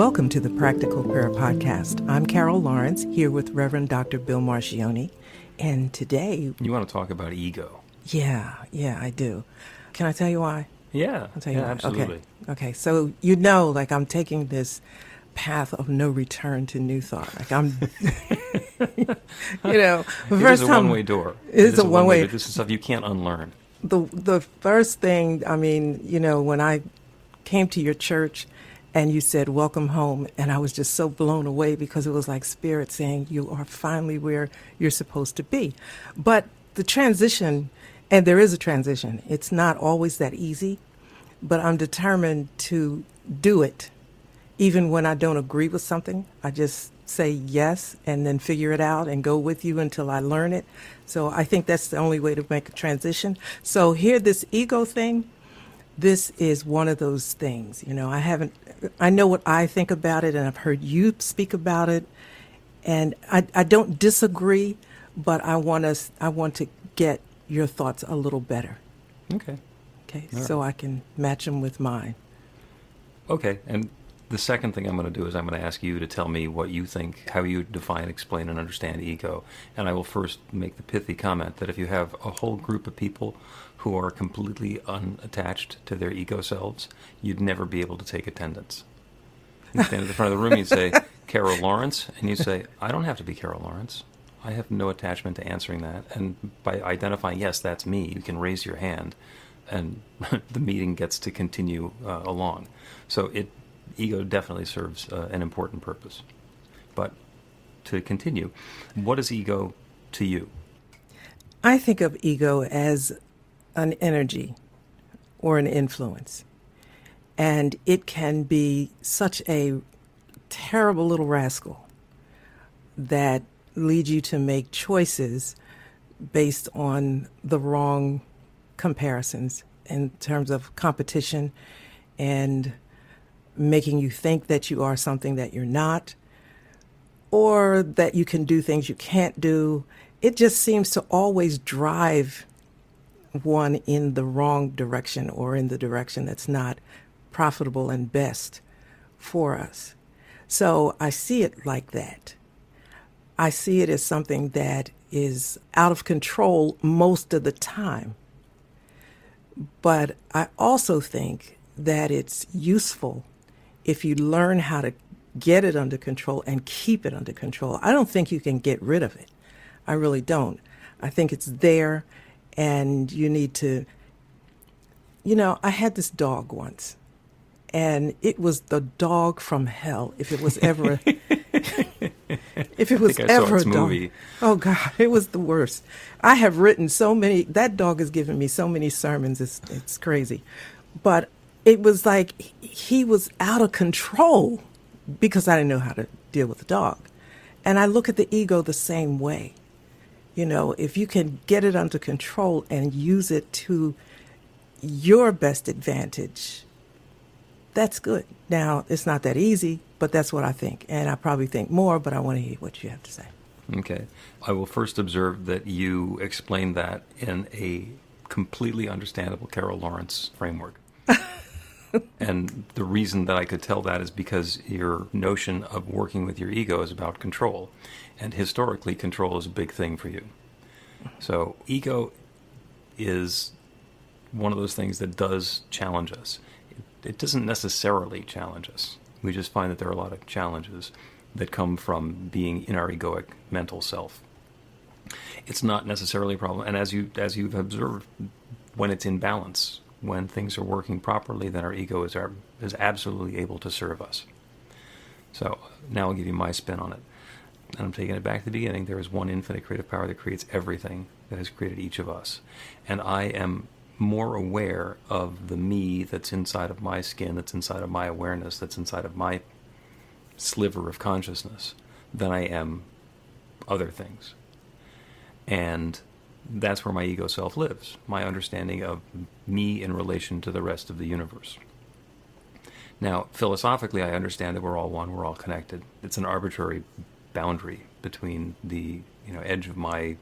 Welcome to the Practical Prayer Podcast. I'm Carol Lawrence here with Reverend Dr. Bill Marcioni. And today, You want to talk about ego? yeah, yeah, I do. Can I tell you why? Yeah, I'll tell you yeah, why. absolutely. Okay. Okay. So you know, like I'm taking this path of no return to New Thought. Like I'm, you know, the It first is a time one-way door. It is a one-way- This is stuff you can't unlearn. the the first thing I mean, you know, when I came to your church and you said welcome home and I was just so blown away because it was like spirit saying you are finally where you're supposed to be. But the transition and there is a transition. It's not always that easy, but I'm determined to do it even when I don't agree with something. I just say yes and then figure it out and go with you until I learn it. So I think that's the only way to make a transition. So here, this ego thing, this is one of those things. You know, I haven't, I know what I think about it and I've heard you speak about it. And I, I don't disagree, but I want us, I want to get your thoughts a little better. Okay. Okay. All So I can match them with mine. Okay. And the second thing I'm going to do is I'm going to ask you to tell me what you think, how you define, explain, and understand ego. And I will first make the pithy comment that if you have a whole group of people who are completely unattached to their ego selves, you'd never be able to take attendance. You stand at the front of the room, you say, Carol Lawrence, and you say, I don't have to be Carol Lawrence. I have no attachment to answering that. And by identifying, yes, that's me, you can raise your hand, and the meeting gets to continue uh, along. So it ego definitely serves uh, an important purpose. But to continue, what is ego to you? I think of ego as an energy or an influence. And it can be such a terrible little rascal that leads you to make choices based on the wrong comparisons in terms of competition and making you think that you are something that you're not or that you can do things you can't do. It just seems to always drive one in the wrong direction or in the direction that's not profitable and best for us. So I see it like that. I see it as something that is out of control most of the time. But I also think that it's useful if you learn how to get it under control and keep it under control. I don't think you can get rid of it. I really don't. I think it's there and you need to. You know, I had this dog once and it was the dog from hell if it was ever a, if it was I saw ever a dog. movie. Oh God, it was the worst. I have written so many. That dog has given me so many sermons. It's it's crazy, but it was like he was out of control because I didn't know how to deal with the dog, and I look at the ego the same way. You know, if you can get it under control and use it to your best advantage, that's good. Now, it's not that easy, but that's what I think. And I probably think more, but I want to hear what you have to say. Okay. I will first observe that you explained that in a completely understandable Carol Lawrence framework. and the reason that I could tell that is because your notion of working with your ego is about control. And historically, control is a big thing for you. So, ego is one of those things that does challenge us. it doesn't necessarily challenge us. We just find that there are a lot of challenges that come from being in our egoic mental self. It's not necessarily a problem, and as you as you've observed, when it's in balance, when things are working properly, then our ego is our, is absolutely able to serve us. So now I'll give you my spin on it. And I'm taking it back to the beginning. There is one infinite creative power that creates everything that has created each of us. And I am more aware of the me that's inside of my skin, that's inside of my awareness, that's inside of my sliver of consciousness than I am other things. And that's where my ego self lives, my understanding of me in relation to the rest of the universe. Now, philosophically, I understand that we're all one, we're all connected. It's an arbitrary boundary between the you know edge of my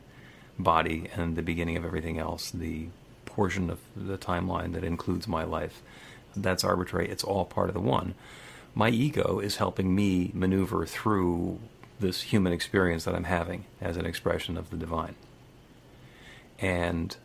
body and the beginning of everything else, the portion of the timeline that includes my life. That's arbitrary. It's all part of the one. My ego is helping me maneuver through this human experience that I'm having as an expression of the divine. And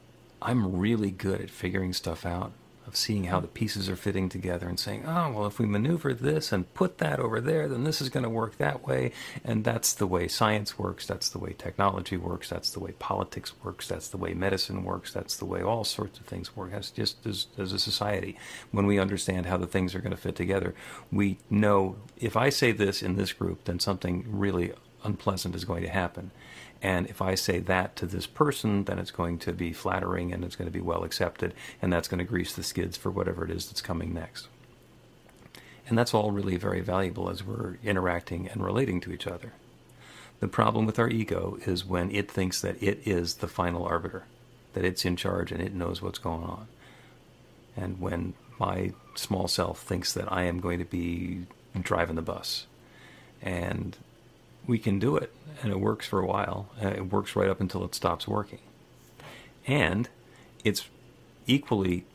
I'm really good at figuring stuff out, of seeing how the pieces are fitting together and saying, oh, well, if we maneuver this and put that over there, then this is going to work that way. And that's the way science works. That's the way technology works. That's the way politics works. That's the way medicine works. That's the way all sorts of things work. That's just as, as a society. When we understand how the things are going to fit together, we know if I say this in this group, then something really unpleasant is going to happen. And if I say that to this person, then it's going to be flattering and it's going to be well accepted, and that's going to grease the skids for whatever it is that's coming next. And that's all really very valuable as we're interacting and relating to each other. The problem with our ego is when it thinks that it is the final arbiter, that it's in charge and it knows what's going on. And when my small self thinks that I am going to be driving the bus. And we can do it, and it works for a while. Uh, it works right up until it stops working. And it's equally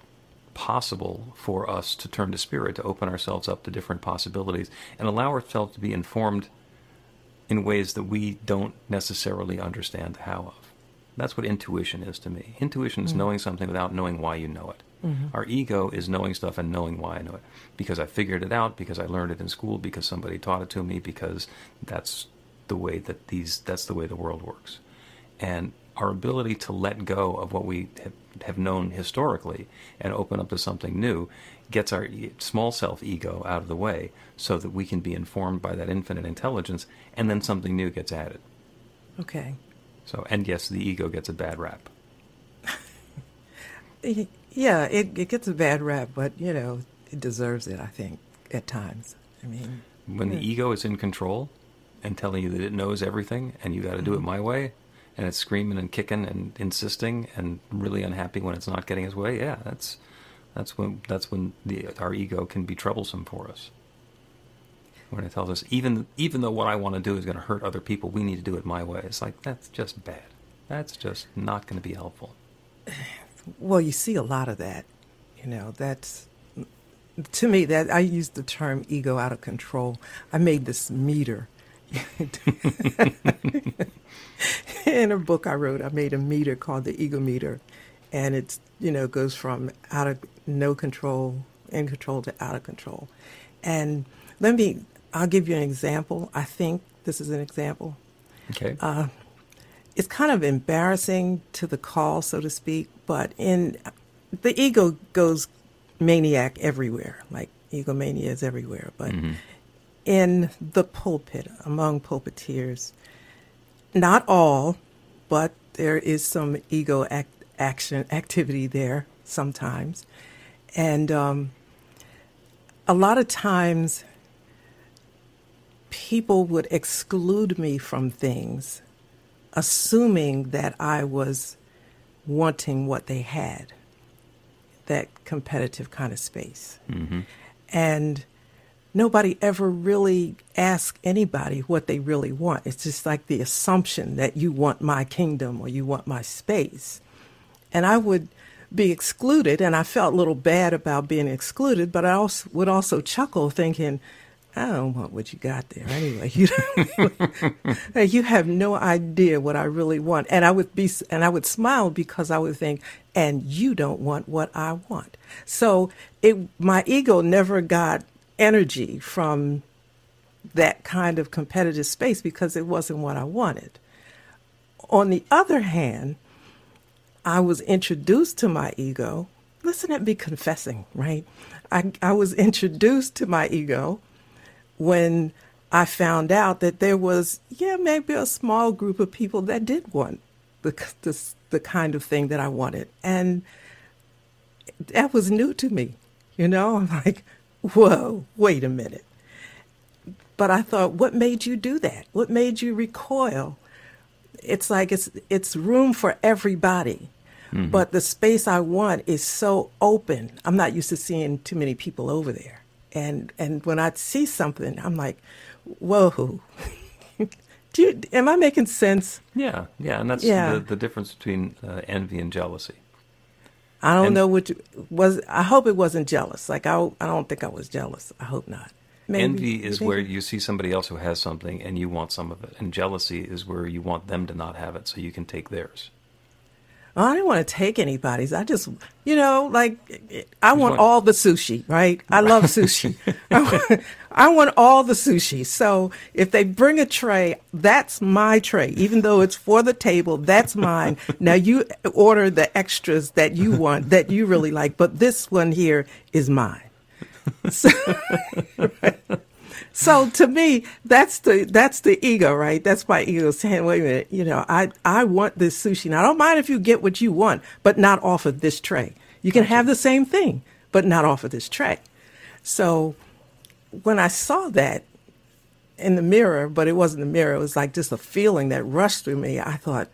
possible for us to turn to spirit, to open ourselves up to different possibilities, and allow ourselves to be informed in ways that we don't necessarily understand the how of. That's what intuition is to me. Intuition is mm-hmm. knowing something without knowing why you know it. Mm-hmm. Our ego is knowing stuff and knowing why I know it. Because I figured it out, because I learned it in school, because somebody taught it to me, because that's the way that these that's the way the world works. And our ability to let go of what we have, have known historically and open up to something new gets our small self ego out of the way so that we can be informed by that infinite intelligence and then something new gets added. Okay. So and yes the ego gets a bad rap. Yeah it, it gets a bad rap but you know it deserves it i think at times. I mean when yeah. the ego is in control and telling you that it knows everything and you got to do it mm-hmm. my way and it's screaming and kicking and insisting and really unhappy when it's not getting its way yeah that's that's when that's when the our ego can be troublesome for us. When it tells us even even though what I want to do is going to hurt other people we need to do it my way. It's like that's just bad. That's just not going to be helpful. Well you see a lot of that you know that's to me that I use the term ego out of control. I made this meter in a book I wrote, I made a meter called the ego meter, and it's you know goes from out of no control, in control to out of control. And let me, I'll give you an example. I think this is an example. Okay. Uh, it's kind of embarrassing to the call, so to speak, but in the ego goes maniac everywhere. Like egomania is everywhere, but. Mm-hmm in the pulpit among pulpiteers. Not all, but there is some ego act, action activity there sometimes, and um, a lot of times people would exclude me from things, assuming that I was wanting what they had, that competitive kind of space, mm-hmm. and nobody ever really asks anybody what they really want. It's just like the assumption that you want my kingdom or you want my space. And I would be excluded, and I felt a little bad about being excluded, but I also would also chuckle thinking, I don't want what you got there anyway. You, you have no idea what I really want, and I would be, and I would smile because I would think, and you don't want what I want. So it, my ego never got energy from that kind of competitive space because it wasn't what I wanted. On the other hand, I was introduced to my ego. Listen at me confessing, right? I, I was introduced to my ego when I found out that there was, yeah, maybe a small group of people that did want the, the, the kind of thing that I wanted. And that was new to me. You know, I'm like, whoa, wait a minute. But I thought, what made you do that? What made you recoil? It's like it's it's room for everybody. Mm-hmm. But the space I want is so open. I'm not used to seeing too many people over there. And and when I see something, I'm like, whoa. Do you, am I making sense? Yeah, yeah, and that's yeah. The, the difference between uh, envy and jealousy. I don't and, know what was. I hope it wasn't jealous. Like I, I don't think I was jealous. I hope not. Maybe, envy is where you see somebody else who has something and you want some of it, and jealousy is where you want them to not have it so you can take theirs. Oh, I didn't want to take anybody's. I just, you know, like I want all the sushi, right? I love sushi. I, want, I want all the sushi. So if they bring a tray, that's my tray. Even though it's for the table, that's mine. now you order the extras that you want, that you really like, but this one here is mine. So, right? So to me, that's the that's the ego, right? That's my ego saying, "Wait a minute, you know, I I want this sushi. Now, I don't mind if you get what you want, but not off of this tray. You can have the same thing, but not off of this tray." So when I saw that in the mirror, but it wasn't the mirror, it was like just a feeling that rushed through me. I thought,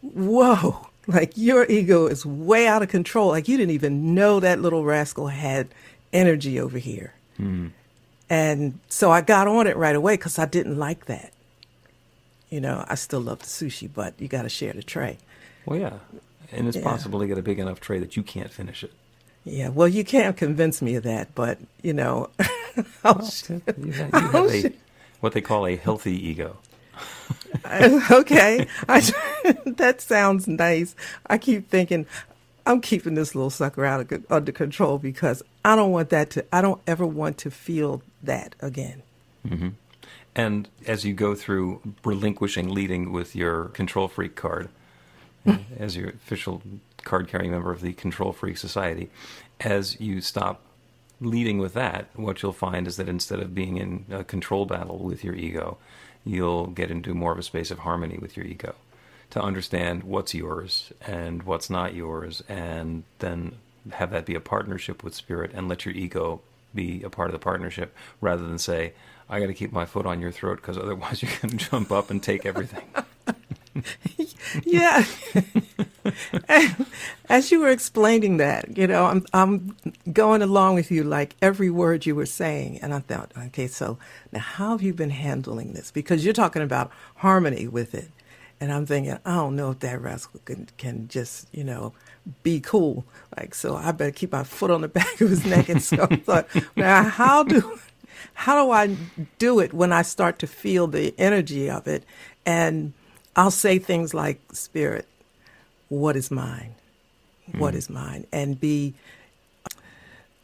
"Whoa." Like your ego is way out of control. Like you didn't even know that little rascal had energy over here. Mm. And so I got on it right away because I didn't like that. You know, I still love the sushi, but you got to share the tray. Well, yeah. And it's yeah. possible to get a big enough tray that you can't finish it. Yeah, well, you can't convince me of that, but, you know. well, you have, you have a, what they call a healthy ego. okay, I, that sounds nice. I keep thinking I'm keeping this little sucker out of under control because I don't want that to. I don't ever want to feel that again. Mm-hmm. And as you go through relinquishing leading with your control freak card, as your official card carrying member of the Control Freak Society, as you stop leading with that, what you'll find is that instead of being in a control battle with your ego, you'll get into more of a space of harmony with your ego to understand what's yours and what's not yours, and then have that be a partnership with spirit and let your ego be a part of the partnership rather than say, I got to keep my foot on your throat because otherwise you're going to jump up and take everything. yeah. As you were explaining that, you know, I'm I'm going along with you like every word you were saying, and I thought, okay, so now how have you been handling this? Because you're talking about harmony with it, and I'm thinking, I don't know if that rascal can can just, you know, be cool. Like, so I better keep my foot on the back of his neck. And so I thought, now how do, how do I do it when I start to feel the energy of it? And I'll say things like, Spirit, what is mine? What mm. is mine? And be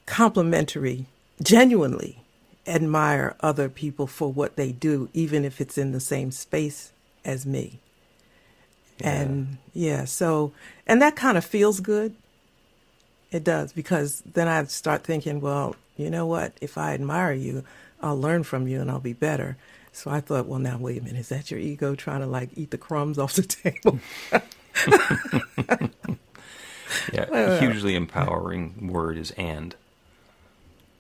complimentary, genuinely admire other people for what they do, even if it's in the same space as me. Yeah. And yeah, so, and that kind of feels good. It does, because then I start thinking, well, you know what? If I admire you, I'll learn from you and I'll be better. So I thought, well, now, wait a minute. Is that your ego trying to like eat the crumbs off the table? yeah, a hugely empowering word is and.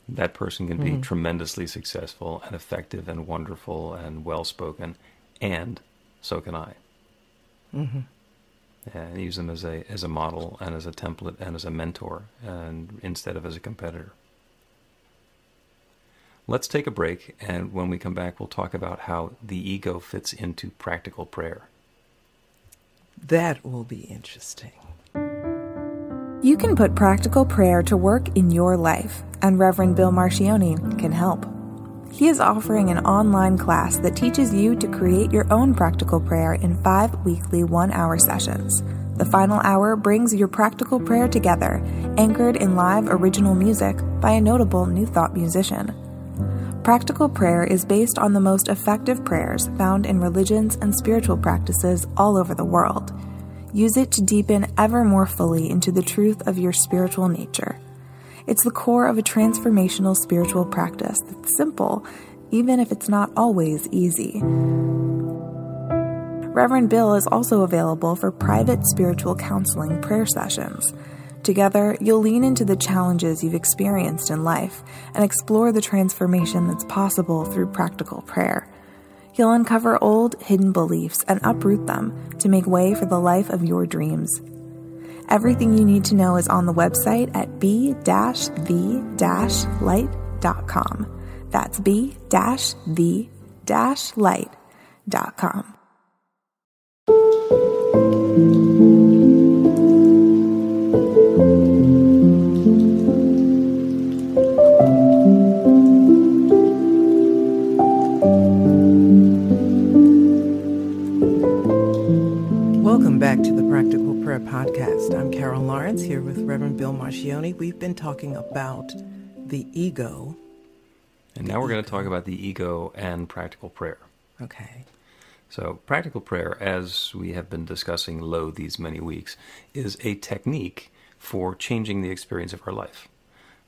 That person can be mm-hmm. tremendously successful and effective and wonderful and well spoken, and so can I. Mm-hmm. And use them as a as a model and as a template and as a mentor, and instead of as a competitor. Let's take a break, and when we come back, we'll talk about how the ego fits into practical prayer. That will be interesting. You can put practical prayer to work in your life, and Reverend Bill Marcioni can help. He is offering an online class that teaches you to create your own practical prayer in five weekly one hour sessions. The final hour brings your practical prayer together, anchored in live original music by a notable New Thought musician. Practical prayer is based on the most effective prayers found in religions and spiritual practices all over the world. Use it to deepen ever more fully into the truth of your spiritual nature. It's the core of a transformational spiritual practice that's simple, even if it's not always easy. Reverend Bill is also available for private spiritual counseling prayer sessions. Together, you'll lean into the challenges you've experienced in life and explore the transformation that's possible through practical prayer. You'll uncover old, hidden beliefs and uproot them to make way for the life of your dreams. Everything you need to know is on the website at b-the-light.com. That's b-the-light.com. Welcome back to the Practical Prayer Podcast. I'm Carol Lawrence here with Reverend Bill Marcioni. We've been talking about the ego. And now we're going to talk about the ego and practical prayer. Okay. So, practical prayer, as we have been discussing low these many weeks, is a technique for changing the experience of our life.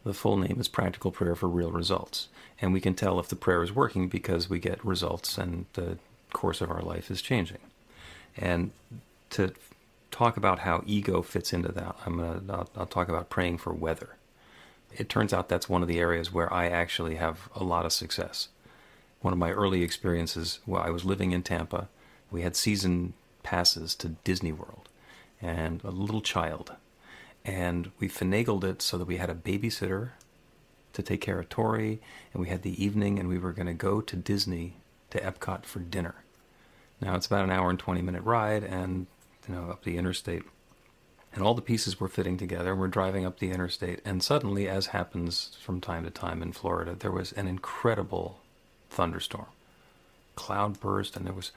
The full name is Practical Prayer for Real Results. And we can tell if the prayer is working because we get results and the course of our life is changing. And to talk about how ego fits into that, I'm gonna I'll, I'll talk about praying for weather. It turns out that's one of the areas where I actually have a lot of success. One of my early experiences, well, I was living in Tampa. We had season passes to Disney World, and a little child, and we finagled it so that we had a babysitter to take care of Tori, and we had the evening, and we were going to go to Disney to Epcot for dinner. Now it's about an hour and 20 minute ride and, you know, up the interstate. And all the pieces were fitting together. We're driving up the interstate. And suddenly, as happens from time to time in Florida, there was an incredible thunderstorm. Cloud burst and there was,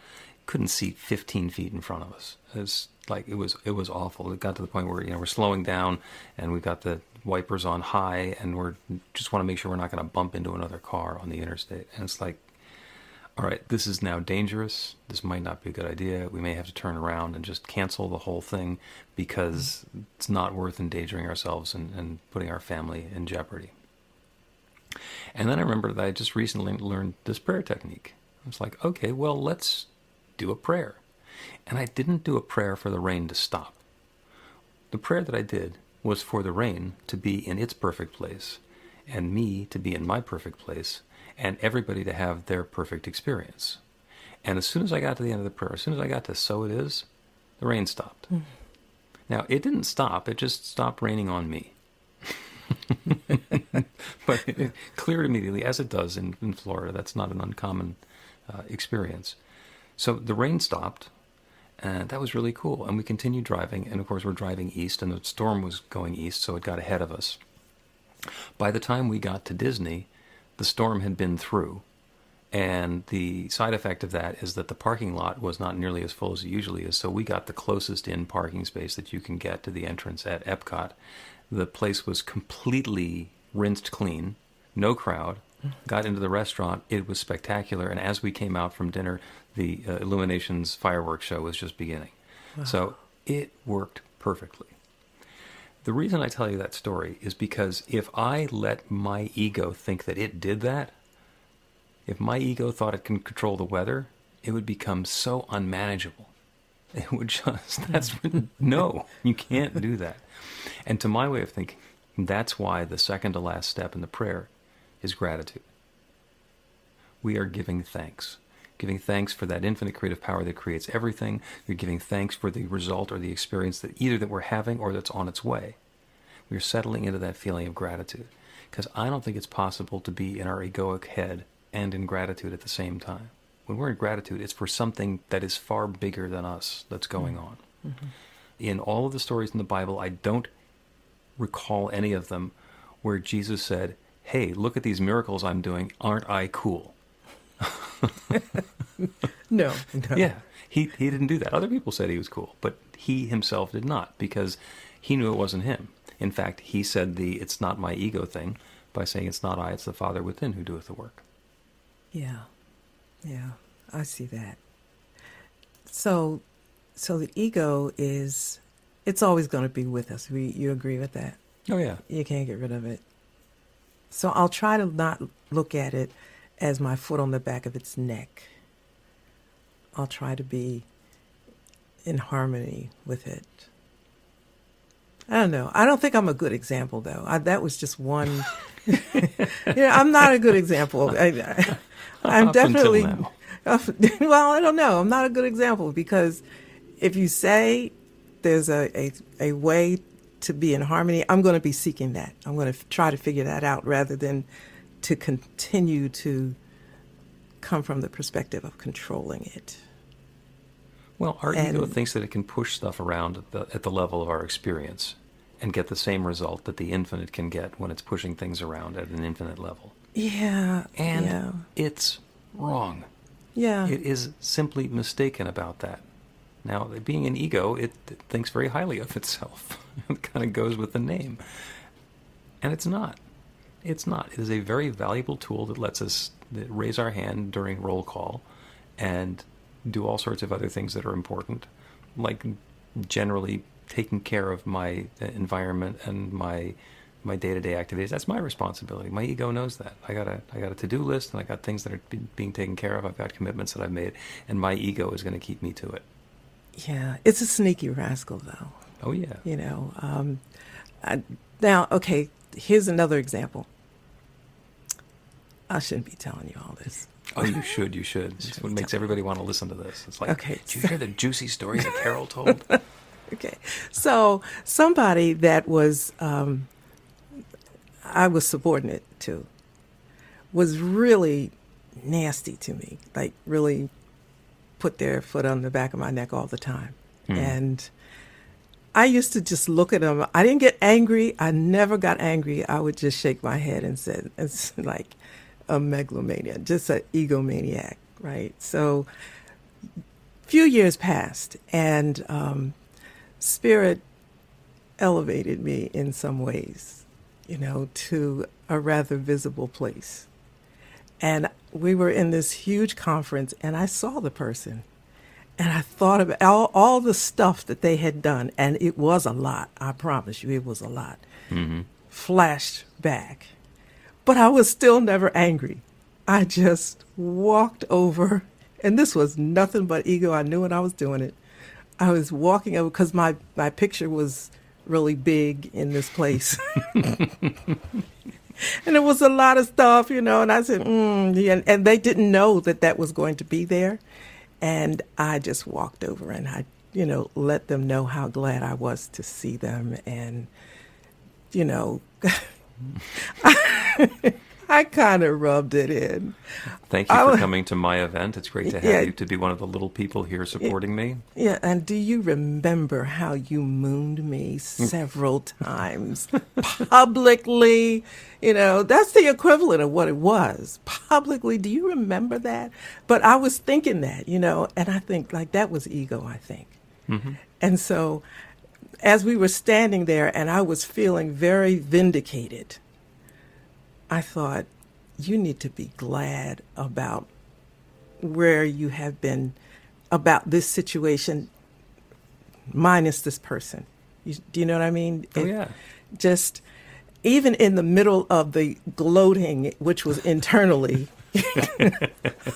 couldn't see 15 feet in front of us. It's like, it was, it was awful. It got to the point where, you know, we're slowing down and we've got the wipers on high and we're just want to make sure we're not going to bump into another car on the interstate. And it's like, all right, this is now dangerous. This might not be a good idea. We may have to turn around and just cancel the whole thing because it's not worth endangering ourselves and, and putting our family in jeopardy. And then I remember that I just recently learned this prayer technique. I was like, okay, well, let's do a prayer. And I didn't do a prayer for the rain to stop. The prayer that I did was for the rain to be in its perfect place and me to be in my perfect place and everybody to have their perfect experience. And as soon as I got to the end of the prayer, as soon as I got to so it is, the rain stopped. Mm. Now, it didn't stop, it just stopped raining on me. but it cleared immediately, as it does in, in Florida. That's not an uncommon uh, experience. So the rain stopped, and that was really cool. And we continued driving, and of course, we're driving east, and the storm was going east, so it got ahead of us. By the time we got to Disney, the storm had been through. And the side effect of that is that the parking lot was not nearly as full as it usually is. So we got the closest in parking space that you can get to the entrance at Epcot. The place was completely rinsed clean, no crowd. Got into the restaurant, it was spectacular. And as we came out from dinner, the uh, Illuminations fireworks show was just beginning. Wow. So it worked perfectly. The reason I tell you that story is because if I let my ego think that it did that, if my ego thought it can control the weather, it would become so unmanageable. It would just, that's, hmm. no, you can't do that. And to my way of thinking, that's why the second to last step in the prayer is gratitude. We are giving thanks giving thanks for that infinite creative power that creates everything. You're giving thanks for the result or the experience that either that we're having or that's on its way. We're settling into that feeling of gratitude. Because I don't think it's possible to be in our egoic head and in gratitude at the same time. When we're in gratitude, it's for something that is far bigger than us that's going mm-hmm. on. Mm-hmm. In all of the stories in the Bible, I don't recall any of them where Jesus said, hey, look at these miracles I'm doing. Aren't I cool? No, no. Yeah, he he didn't do that. Other people said he was cool, but he himself did not because he knew it wasn't him. In fact, he said the "it's not my ego" thing by saying it's not I, it's the Father within who doeth the work. Yeah, yeah, I see that. So, so the ego is, it's always going to be with us. We, you agree with that? Oh yeah, You can't get rid of it. So I'll try to not look at it as my foot on the back of its neck. I'll try to be in harmony with it. I don't know. I don't think I'm a good example, though. I, that was just one. yeah, I'm not a good example. I, am definitely. well, I don't know. I'm not a good example because if you say there's a, a, a way to be in harmony, I'm going to be seeking that. I'm going to f- try to figure that out rather than to continue to come from the perspective of controlling it. Well, our ego thinks that it can push stuff around at the, at the level of our experience and get the same result that the infinite can get when it's pushing things around at an infinite level. Yeah. And yeah. it's wrong. Yeah. It is simply mistaken about that. Now, being an ego, it, it thinks very highly of itself. it kind of goes with the name. And it's not. It's not. It is a very valuable tool that lets us raise our hand during roll call and do all sorts of other things that are important, like generally taking care of my uh, environment and my my day-to-day activities. That's my responsibility. My ego knows that. I got a I got a to-do list and I got things that are be, being taken care of. I've got commitments that I've made, and my ego is going to keep me to it. yeah. It's a sneaky rascal, though. Oh yeah. you know um, I, now okay here's another example i shouldn't be telling you all this Oh, you should. You should. It's what makes everybody want to listen to this. It's like, Okay, did you hear the juicy story that Carol told? okay so somebody that was um, i was subordinate to was really nasty to me like really put their foot on the back of my neck all the time and i used to just look at them i didn't get angry i never got angry i would just shake my head and say it's like a megalomaniac just an egomaniac right? So few years passed and um, spirit elevated me in some ways you know to a rather visible place. And we were in this huge conference and i saw the person and i thought about all, all the stuff that they had done and it was a lot i promise you it was a lot. Flashed back but I was still never angry. I just walked over, and this was nothing but ego. I knew when I was doing it. I was walking over because my, my picture was really big in this place. and it was a lot of stuff, you know, and I said, mm, and, and they didn't know that that was going to be there. And I just walked over and I, you know, let them know how glad I was to see them and, you know, I kind of rubbed it in. Thank you for coming to my event. It's great to have Yeah. you to be one of the little people here supporting me. Yeah, and do you remember how you mooned me several times publicly? You know, that's the equivalent of what it was. Publicly, do you remember that? But I was thinking that, you know, and I think like that was ego, I think. Mm-hmm. And so as we were standing there and I was feeling very vindicated, I thought, you need to be glad about where you have been about this situation minus this person. You, do you know what I mean? Oh, It- yeah. Just even in the middle of the gloating, which was internally,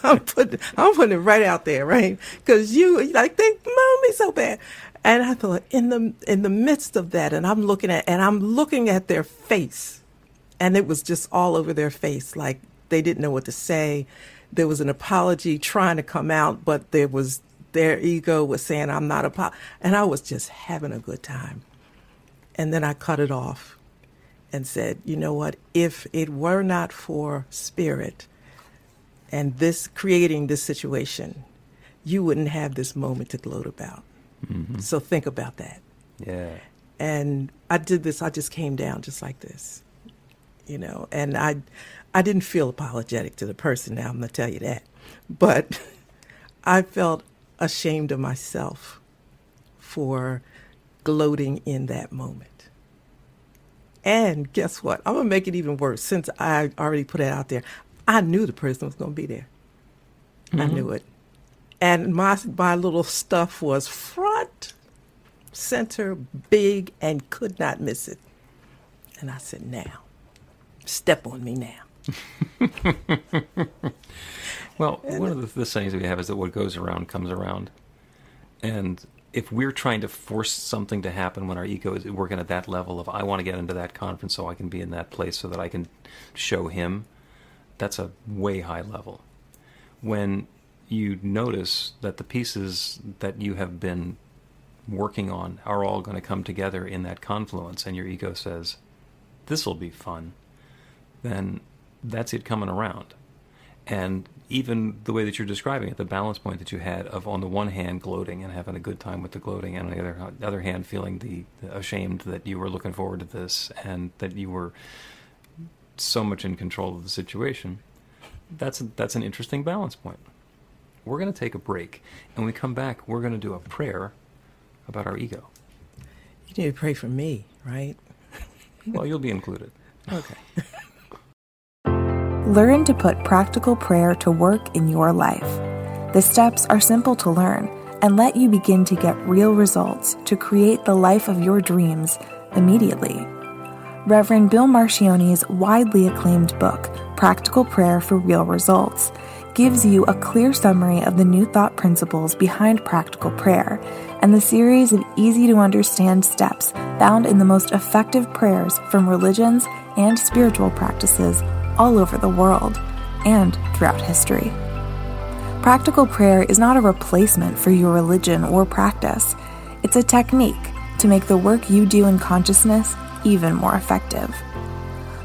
I'm putting I'm putting it right out there, right? Because you like they moan me so bad, and I thought in the in the midst of that, and I'm looking at and I'm looking at their face, and it was just all over their face, like they didn't know what to say. There was an apology trying to come out, but there was their ego was saying I'm not a and I was just having a good time. And then I cut it off and said, you know what? If it were not for spirit and this creating this situation, you wouldn't have this moment to gloat about. So think about that. Yeah. And I did this, I just came down just like this. you know, and I, I didn't feel apologetic to the person. Now I'm gonna tell you that, but I felt ashamed of myself for gloating in that moment. And guess what? I'm gonna make it even worse since I already put it out there. I knew the person was gonna be there. Mm-hmm. I knew it. And my my little stuff was front, center, big, and could not miss it. And I said, now, step on me now. well, one of the, the sayings we have is that what goes around comes around. And if we're trying to force something to happen when our ego is working at that level of I want to get into that conference so I can be in that place so that I can show him, that's a way high level. When you notice that the pieces that you have been working on are all going to come together in that confluence and your ego says, This will be fun, then that's it coming around. And even the way that you're describing it, the balance point that you had of on the one hand gloating and having a good time with the gloating, and on the other, the other hand feeling the, the ashamed that you were looking forward to this and that you were so much in control of the situation. That's that's an interesting balance point. We're going to take a break, and when we come back, we're going to do a prayer about our ego. You need to pray for me, right? well, you'll be included. Okay. Learn to put practical prayer to work in your life. The steps are simple to learn and let you begin to get real results to create the life of your dreams immediately. Reverend Bill Marcioni's widely acclaimed book, Practical Prayer for Real Results, gives you a clear summary of the new thought principles behind practical prayer and the series of easy to understand steps found in the most effective prayers from religions and spiritual practices all over the world and throughout history. Practical prayer is not a replacement for your religion or practice, it's a technique to make the work you do in consciousness even more effective.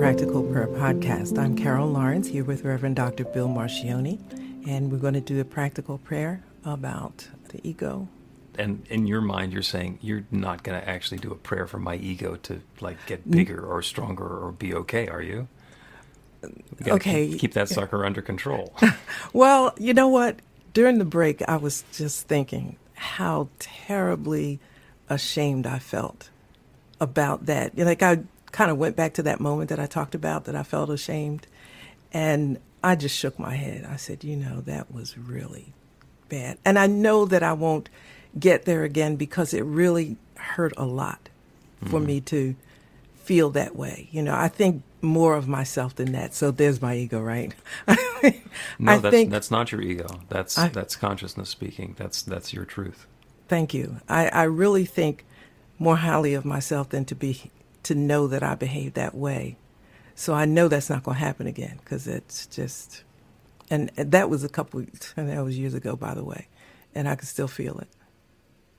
Practical Prayer Podcast. I'm Carol Lawrence here with Reverend Dr. Bill Marcioni and we're going to do a practical prayer about the ego. And in your mind, you're saying you're not going to actually do a prayer for my ego to like get bigger or stronger or be okay, are you? Okay, keep, keep that sucker under control. well, you know what? During the break, I was just thinking how terribly ashamed I felt about that. Like I kind of went back to that moment that I talked about that I felt ashamed, and I just shook my head. I said, you know, that was really bad. And I know that I won't get there again because it really hurt a lot for mm-hmm. me to feel that way. You know, I think more of myself than that. So there's my ego, right? no, I that's that's not your ego. That's I, that's consciousness speaking. That's that's your truth. Thank you. I, I really think more highly of myself than to be to know that I behaved that way. So I know that's not going to happen again because it's just, and that was a couple, and that was years ago, by the way, and I can still feel it.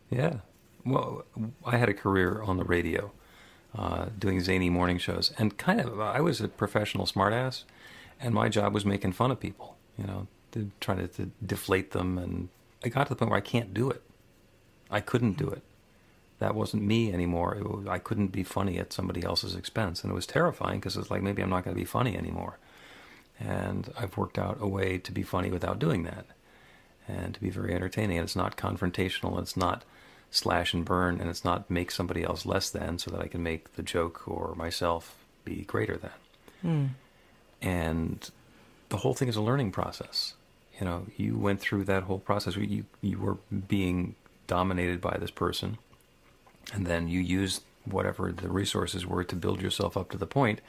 Yeah. Well, I had a career on the radio, uh, doing zany morning shows, and kind of, I was a professional smartass, and my job was making fun of people, you know, to, trying to, to deflate them, and I got to the point where I can't do it. I couldn't do it that wasn't me anymore. Was, I couldn't be funny at somebody else's expense, and it was terrifying because it's like maybe I'm not going to be funny anymore. And I've worked out a way to be funny without doing that, and to be very entertaining. And it's not confrontational. It's not slash and burn, and it's not make somebody else less than so that I can make the joke or myself be greater than. Mm. And the whole thing is a learning process. You know, you went through that whole process. You you were being dominated by this person and then you use whatever the resources were to build yourself up to the point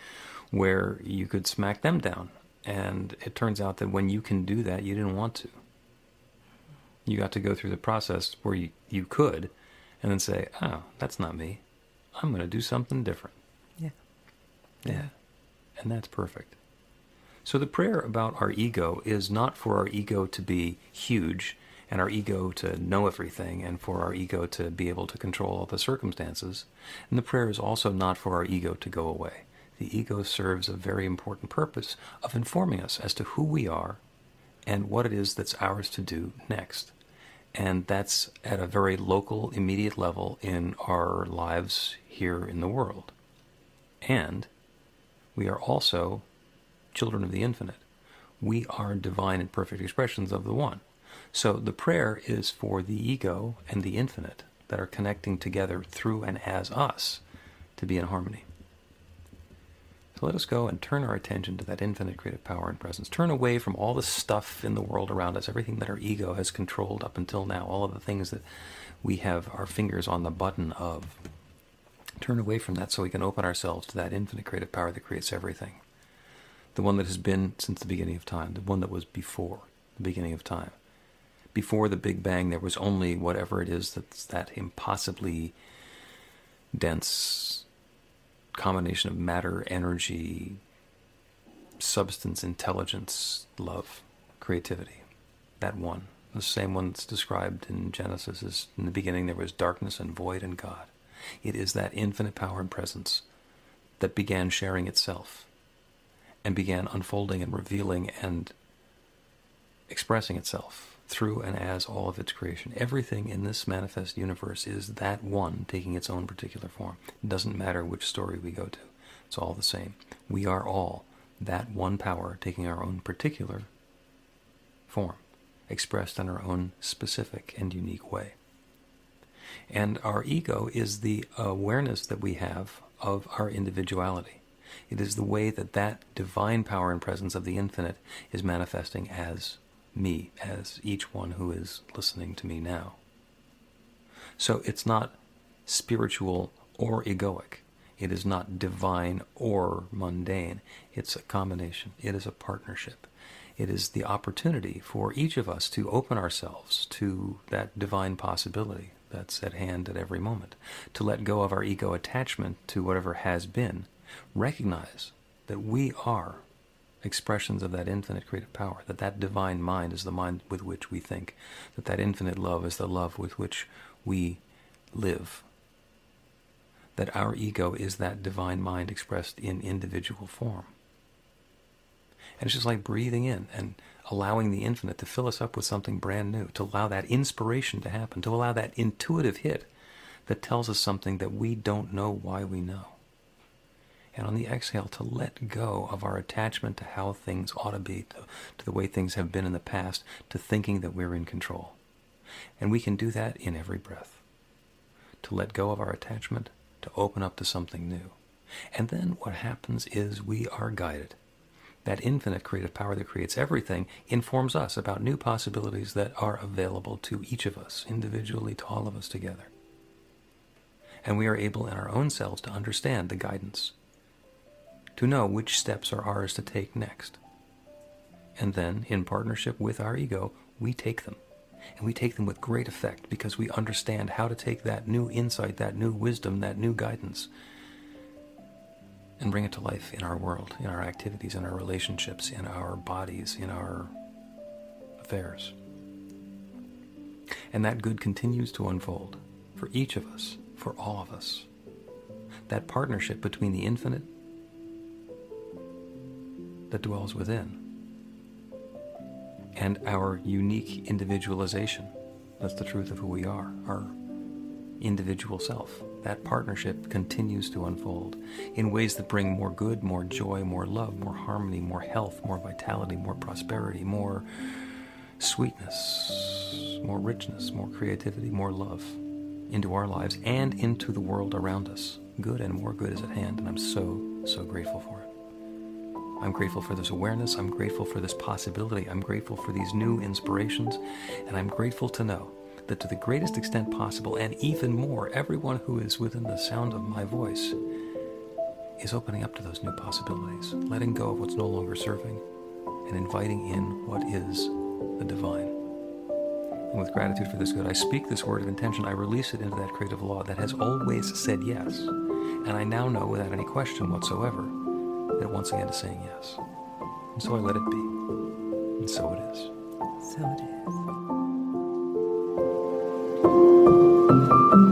where you could smack them down And it turns out that when you can do that, you didn't want to. You got to go through the process where you, you could and then say, oh, that's not me. I'm going to do something different. Yeah. Yeah. And that's perfect. So the prayer about our ego is not for our ego to be huge and our ego to know everything and for our ego to be able to control all the circumstances. And the prayer is also not for our ego to go away. The ego serves a very important purpose of informing us as to who we are and what it is that's ours to do next. And that's at a very local, immediate level in our lives here in the world. And we are also children of the infinite. We are divine and perfect expressions of the one. So the prayer is for the ego and the infinite that are connecting together through and as us to be in harmony. So let us go and turn our attention to that infinite creative power and presence. Turn away from all the stuff in the world around us, everything that our ego has controlled up until now, all of the things that we have our fingers on the button of. Turn away from that so we can open ourselves to that infinite creative power that creates everything the one that has been since the beginning of time, the one that was before the beginning of time. Before the Big Bang, there was only whatever it is that's that impossibly dense combination of matter, energy, substance, intelligence, love, creativity. That one. The same one that's described in Genesis is in the beginning there was darkness and void and God. It is that infinite power and presence that began sharing itself and began unfolding and revealing and expressing itself through and as all of its creation. Everything in this manifest universe is that one taking its own particular form. It doesn't matter which story we go to, it's all the same. We are all that one power taking our own particular form, expressed in our own specific and unique way. And our ego is the awareness that we have of our individuality. It is the way that that divine power and presence of the infinite is manifesting as me, as each one who is listening to me now. So it's not spiritual or egoic. It is not divine or mundane. It's a combination. It is a partnership. It is the opportunity for each of us to open ourselves to that divine possibility that's at hand at every moment, to let go of our ego attachment to whatever has been recognize that we are expressions of that infinite creative power, that that divine mind is the mind with which we think, that that infinite love is the love with which we live, that our ego is that divine mind expressed in individual form. And it's just like breathing in and allowing the infinite to fill us up with something brand new, to allow that inspiration to happen, to allow that intuitive hit that tells us something that we don't know why we know and on the exhale to let go of our attachment to how things ought to be, to, to, the way things have been in the past, to thinking that we're in control. And we can do that in every breath. To let go of our attachment, to open up to something new. And then what happens is we are guided. That infinite creative power that creates everything informs us about new possibilities that are available to each of us, individually, to all of us together. And we are able in our own selves to understand the guidance to know which steps are ours to take next. And then, in partnership with our ego, we take them. And we take them with great effect because we understand how to take that new insight, that new wisdom, that new guidance, and bring it to life in our world, in our activities, in our relationships, in our bodies, in our affairs. And that good continues to unfold for each of us, for all of us. That partnership between the infinite that dwells within. And our unique individualization. That's the truth of who we are, our individual self. That partnership continues to unfold in ways that bring more good, more joy, more love, more harmony, more health, more vitality, more prosperity, more sweetness, more richness, more creativity, more love into our lives and into the world around us. Good and more good is at hand, and I'm so, so grateful for it. I'm grateful for this awareness. I'm grateful for this possibility. I'm grateful for these new inspirations. And I'm grateful to know that to the greatest extent possible, and even more, everyone who is within the sound of my voice is opening up to those new possibilities, letting go of what's no longer serving, and inviting in what is the divine. And with gratitude for this good, I speak this word of intention. I release it into that creative law that has always said yes. And I now know without any question whatsoever that once again to saying yes. And so I let it be. And so it is. So it is.